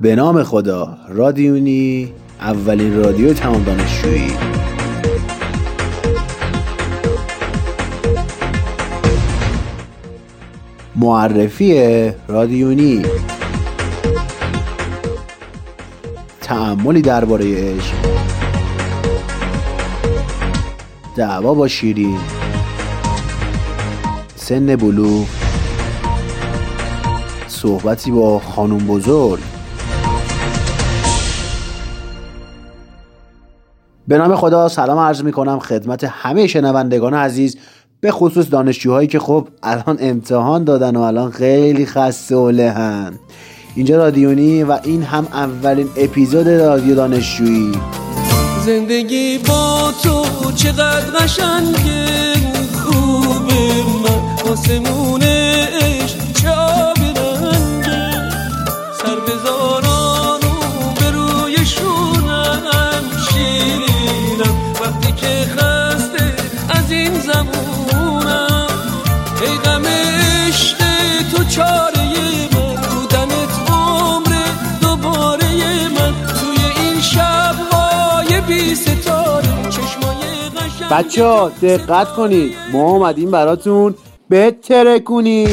به نام خدا رادیونی اولین رادیو تمام دانشجویی. معرفی رادیونی. تعملی درباره عشق. دعوا با شیرین. سن بلوغ. صحبتی با خانم بزرگ. به نام خدا سلام عرض می کنم خدمت همه شنوندگان عزیز به خصوص دانشجوهایی که خب الان امتحان دادن و الان خیلی خسته و لهن اینجا رادیونی و این هم اولین اپیزود رادیو دانشجویی. زندگی با تو چقدر قشنگه خوبه من آسمون بچه ها دقت کنید. ما اومدیم براتون بتره کنیم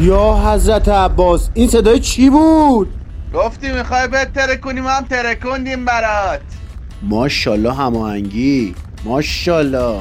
یا حضرت عباس این صدای چی بود؟ گفتی می‌خوای بهتره کنیم هم ترکوندیم برات. ماشالله هماهنگی. ماشالله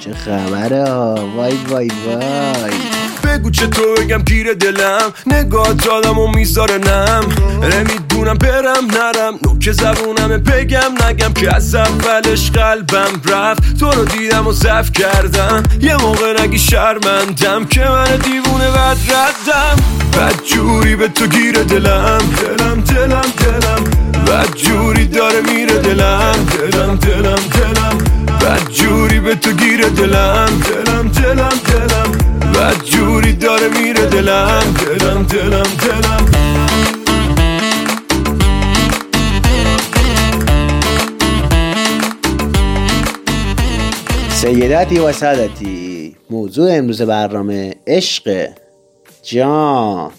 چه خبره ها؟ وای وای وای. بگو چطور بگم گیر دلم. نگاه دادم و می‌ذاره نم. نمی‌دونم برم نرم. نوک زبونم بگم نگم که از اولش قلبم رفت. تو رو دیدم و زف کردم. یه موقع نگی شرمندم که من دیوونه بد ردم. بد جوری به تو گیر دلم. دلم دلم دلم. بد جوری داره میره دلم. دلم دلم دلم. بد جوری به تو گیر دلم. دلم دلم دلم. بد جوری داره میره دلم دلم دلم دلم. سیدتی و سادتی موضوع امروز برنامه عشق جان.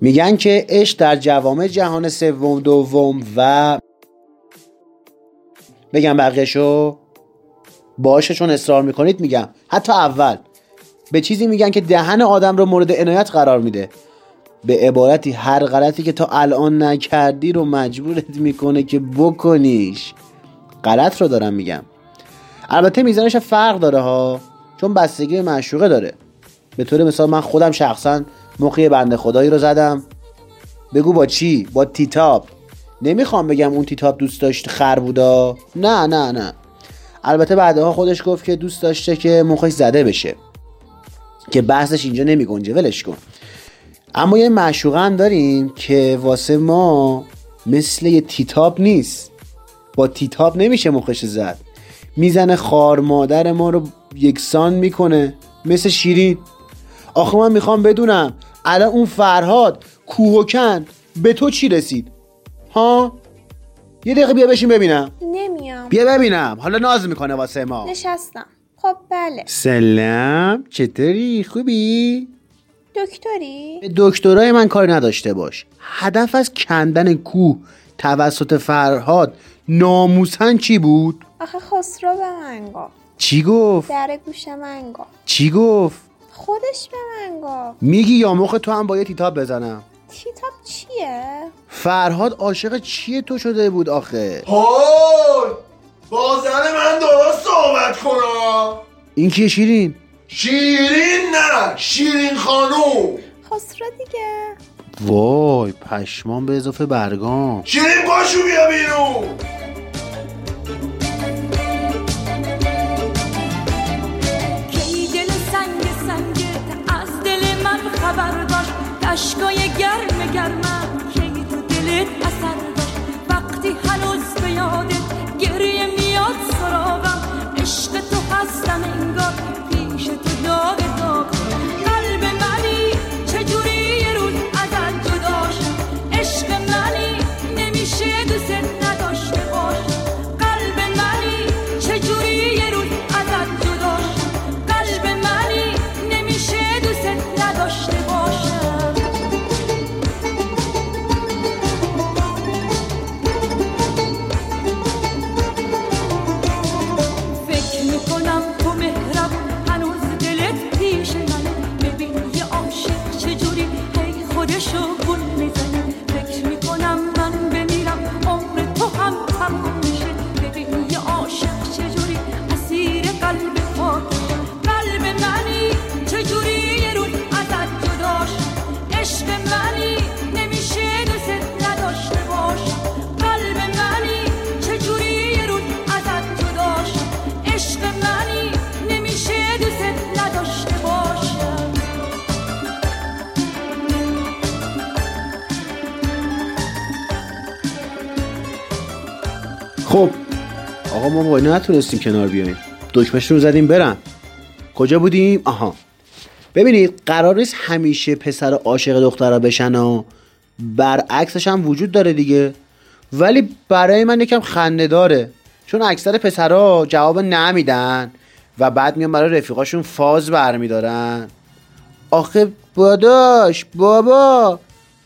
میگن که عشق در جوامع جهان سوم دوم و بگم بقیهشو باشه چون اصرار می‌کنید میگم. حتی اول. به چیزی میگن که دهن آدم رو مورد عنایت قرار میده. به عبارتی هر غلطی که تا الان نکردی رو مجبورت می‌کنه که بکنیش. غلط رو دارم میگم. البته میزانش فرق داره ها چون بستگی به معشوقه داره. به طور مثال من خودم شخصا موقع بنده خدایی رو زدم. بگو با چی؟ با تیتاب. نمی‌خوام بگم اون تیتاب دوست داشت خر بودا. نه نه نه. البته بعدها خودش گفت که دوست داشته که مخش زده بشه. که بحثش اینجا نمی گنجه ولش کن. اما یه معشوقه هم داریم که واسه ما مثل یه تیتاب نیست. با تیتاب نمیشه مخش زد. می‌زنه خار مادر ما رو یکسان می‌کنه. مثل شیرین. آخه من می‌خوام بدونم الان اون فرهاد کوهکن به تو چی رسید؟ ها؟ یه دقیقه بیا بشین ببینم. نمیام. بیا ببینم. حالا ناز می‌کنه واسه ما. نشستم. خب بله. سلام چطوری؟ خوبی؟ دکتری؟ به دکترای من کاری نداشته باش. هدف از کندن کوه توسط فرهاد ناموسن چی بود؟ آخه خسرو به من گفت. چی گفت؟ در گوش من گفت. چی گفت؟ خودش به من گفت. میگی یا مخ تو هم با یه تیتاب بزنم؟ تیتاب چیه؟ فرهاد عاشق چیه تو شده بود آخه؟ های با زن من صحبت کنا این کیه شیرین؟ شیرین نه شیرین خانوم. خسرو دیگه. وای پشمان به اضافه برگام. شیرین پاشو بیا بیرون. کی دل آقا ما با نتونستیم کنار بیایم. دکمهشون رو زدیم برم کجا بودیم؟ آها. ببینید قرار نیست همیشه پسر عاشق دخترها بشن و برعکسش هم وجود داره دیگه. ولی برای من یکم خنده داره. چون اکثر پسرها جواب نمیدن و بعد میان برای رفیقاشون فاز برمیدارن. آخه باداش بابا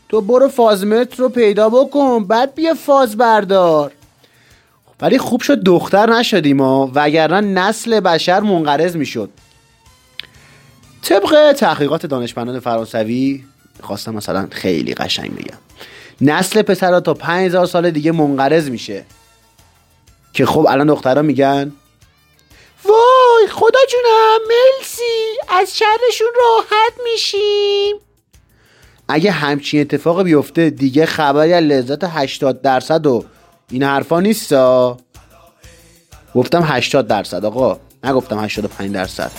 تو برو فازمتر رو پیدا بکن. بعد بیا فاز بردار. ولی خوب شد دختر نشدیم و وگرنه نسل بشر منقرض می‌شد. طبق تحقیقات دانشمندان فرانسوی خواستم مثلا خیلی قشنگ بگم. نسل پسرها تا 5000 سال دیگه منقرض میشه. که خب الان دخترها میگن وای خدا جونم ملسی از شرشون راحت میشیم. اگه همچین اتفاق بیفته دیگه خبری از لذت 80 درصد و این حرفا نیستا؟ گفتم 80 درصد. آقا نگفتم 85 درصد.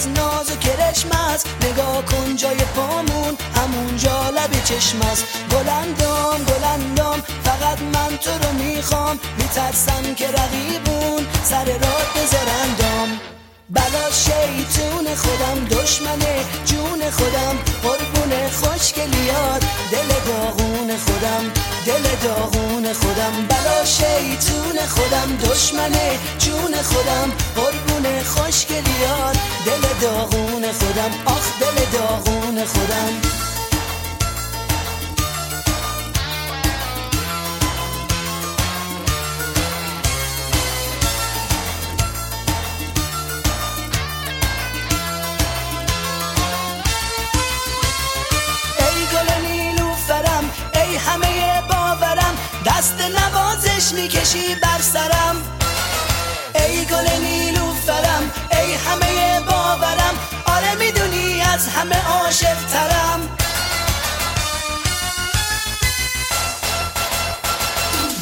از ناز و کرشم است. نگاه کن جای پامون همونجا لب چشم است. گلندام گلندام فقط من تو رو می‌خوام. میترسم که رقیبون سر راه بذارندام بلا شیطون خودم دشمنه جون خودم قربون خوشگلیات دل داغون خودم دل داغون خودم. بلا شیطون خودم دشمنه جون خودم قربون خوشگلیات دل داغون خودم آخ دل داغون خودم. می‌کشی بر سرم. ای گل نیلوفرم ای همه باورم. آره می‌دونی از همه عاشق ترم.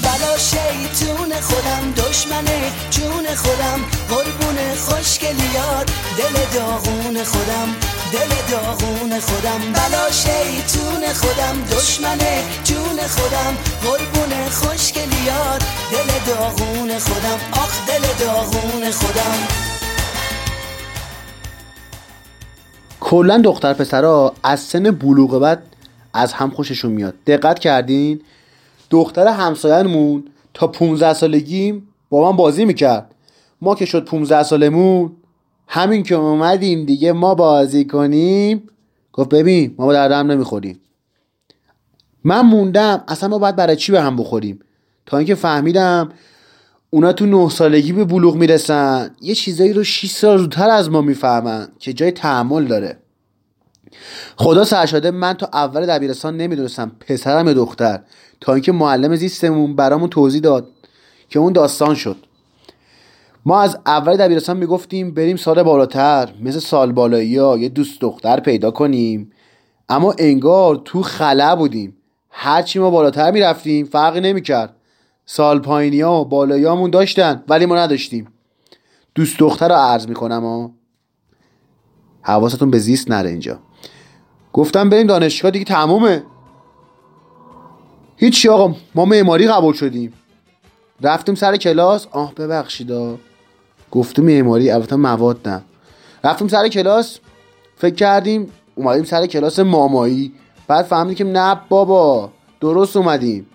بلا شیطون خودم دشمنه جون خودم. قربون خوشگلیات دل داغون خودم. دل داغون خودم بلا شیطون خودم دشمنه جون خودم قربون خوشگلیات دل داغون خودم آخ دل داغون خودم. کلا دختر پسرا از سن بلوغ بعد از هم خوششون میاد. دقت کردین؟ دختر همسایه‌مون تا 15 سالگیم با من بازی می‌کرد. ما که شد 15 سالمون همین که اومدیم دیگه ما بازی کنیم. گفت ببین ما با درد هم نمی‌خوریم. من موندم اصلا ما باید برای چی به هم بخوریم؟ تا اینکه فهمیدم اونا تو نه سالگی به بلوغ می‌رسن. یه چیزایی رو 6 سال زودتر از ما می‌فهمن که جای تحمل داره. خدا سرشاده من تا اول دبیرستان نمی‌دونستم پسرم دختر. تا اینکه معلم زیستمون برامون توضیح داد که اون داستان شد. ما از اول دبیرستان می‌گفتیم بریم سال بالاتر مثل سال بالایی ها یه دوست دختر پیدا کنیم. اما انگار تو خلا بودیم. هرچی ما بالاتر می‌رفتیم فرقی نمی‌کرد. سال پایینی ها و بالایی همون داشتن ولی ما نداشتیم. دوست دختر رو عرض می‌کنم ها. حواستون به زیست نره اینجا. گفتم بریم دانشگاه دیگه تمومه. هیچی آقا ما معماری قبول شدیم. رفتیم سر کلاس. آه ببخشید. گفتم معماری البته مواد نه. رفتیم سر کلاس فکر کردیم اومدیم سر کلاس مامایی. بعد فهمیدیم که نه بابا درست اومدیم.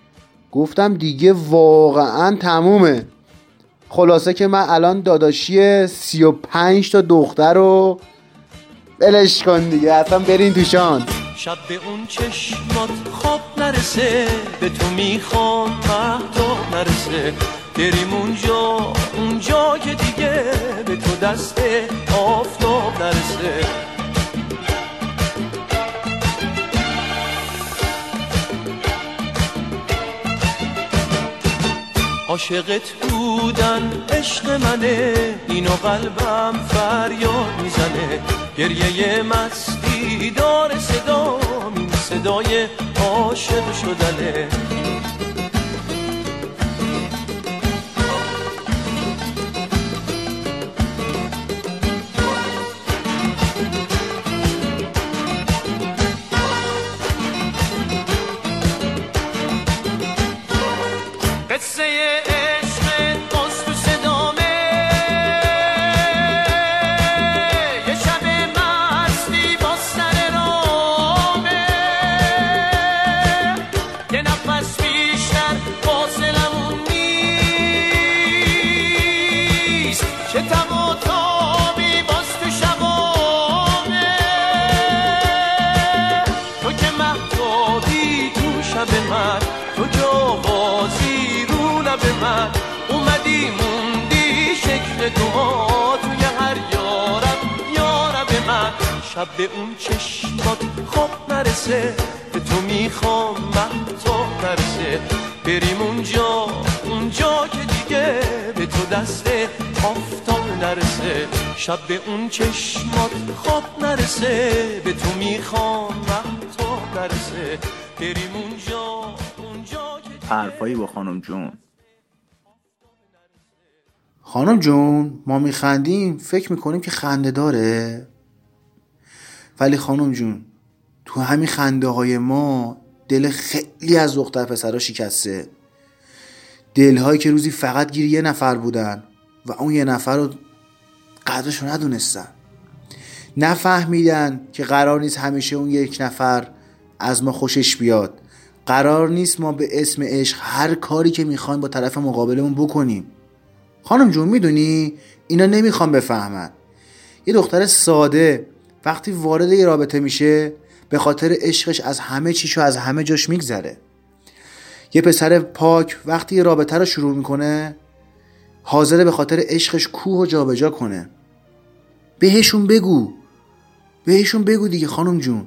گفتم دیگه واقعا تمومه. خلاصه که من الان داداشی سی و پنج تا دختر رو بلش کن دیگه اصلا برین توشان شب به اون چشمات خواب نرسه به تو می‌خوام مهتاب نرسه. بریم اونجا اونجا که دیگه به تو دست آفتاب نرسه. عاشقت بودن عشق منه اینو قلبم فریاد می‌زنه. گریه مستی دار صدا صدای عاشق شدنه. yeah. تو ما توی هر یارم یارم من. شب به اون چشمات خواب نرسه به تو می‌خوام محتاب نرسه. بریم اونجا اونجا که دیگه به تو دست آفتاب نرسه. شب به اون چشمات خواب نرسه به تو می‌خوام محتاب نرسه. بریم اونجا اونجا که حرفایی با خانم جون. خانم جون ما میخندیم فکر می‌کنیم که خنده داره. ولی خانم جون تو همین خنده های ما دل خیلی از دختر پسرها شکسته. دلهایی که روزی فقط گیر یه نفر بودن و اون یه نفر رو قدرش رو ندونستن. نفهمیدن که قرار نیست همیشه اون یک نفر از ما خوشش بیاد. قرار نیست ما به اسم عشق هر کاری که می‌خوایم با طرف مقابلمون بکنیم. خانم جون می‌دونی؟ اینا نمی‌خوام بفهمن. یه دختر ساده وقتی وارد یه رابطه میشه به خاطر عشقش از همه چیشو از همه جاش میگذره. یه پسر پاک وقتی یه رابطه رو شروع می‌کنه حاضره به خاطر عشقش کوه و جابجا کنه. بهشون بگو. بهشون بگو دیگه خانم جون.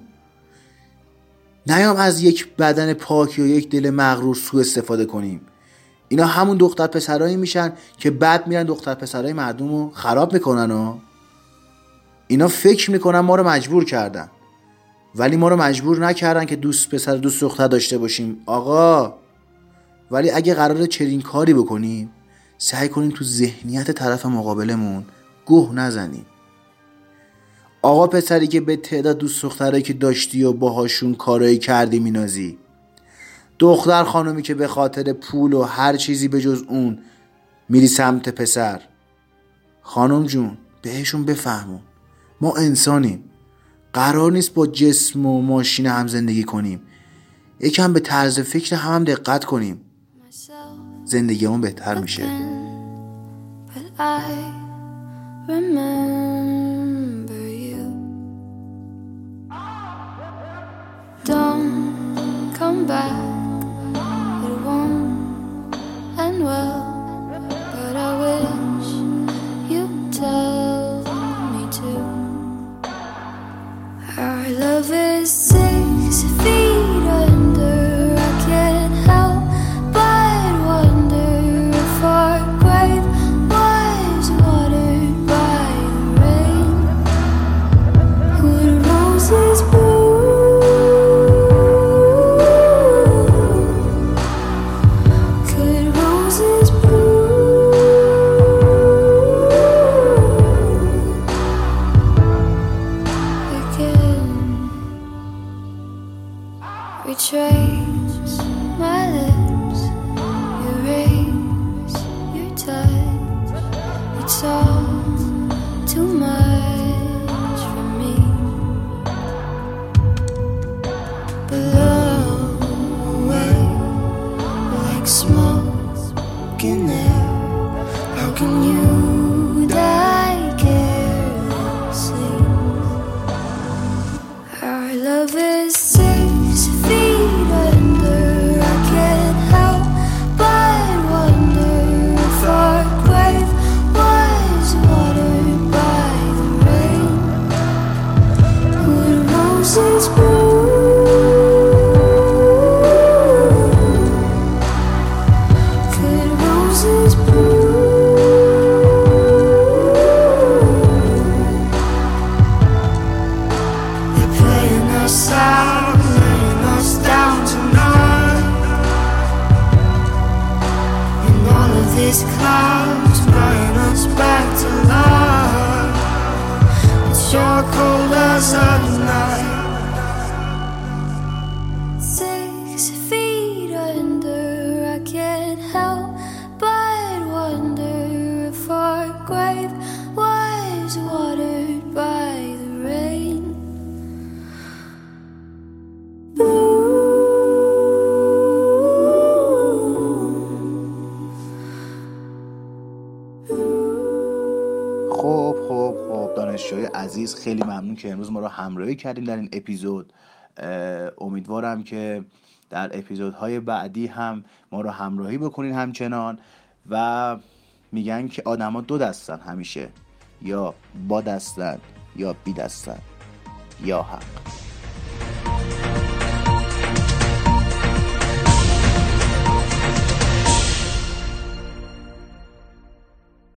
نیام از یک بدن پاک یا یک دل مغرور سوء استفاده کنیم. اینا همون دختر پسرایی میشن که بعد میرن دختر پسرای مردم رو خراب می‌کنن و اینا فکر می‌کنن ما رو مجبور کردن. ولی ما رو مجبور نکردن که دوست پسر دوست دختر داشته باشیم. آقا ولی اگه قراره چنین کاری بکنیم سعی کنیم تو ذهنیت طرف مقابلمون گوه نزنیم. آقا پسری که به تعداد دوست دخترایی که داشتی و باهاشون کارایی کردی مینازی. دختر خانمی که به خاطر پول و هر چیزی به جز اون میری سمت پسر. خانم جون بهشون بفهمون. ما انسانیم. قرار نیست با جسم و ماشین هم زندگی کنیم. یکم به طرز فکر هم, هم دقت کنیم. زندگیمون بهتر میشه. Come back. So. these clouds bring us back to life. It's cold as a night. خیلی ممنون که امروز ما رو همراهی کردیم در این اپیزود. امیدوارم که در اپیزودهای بعدی هم ما رو همراهی بکنین همچنان و میگن که آدما دو دستن همیشه یا با دستن یا بی دستن یا حق.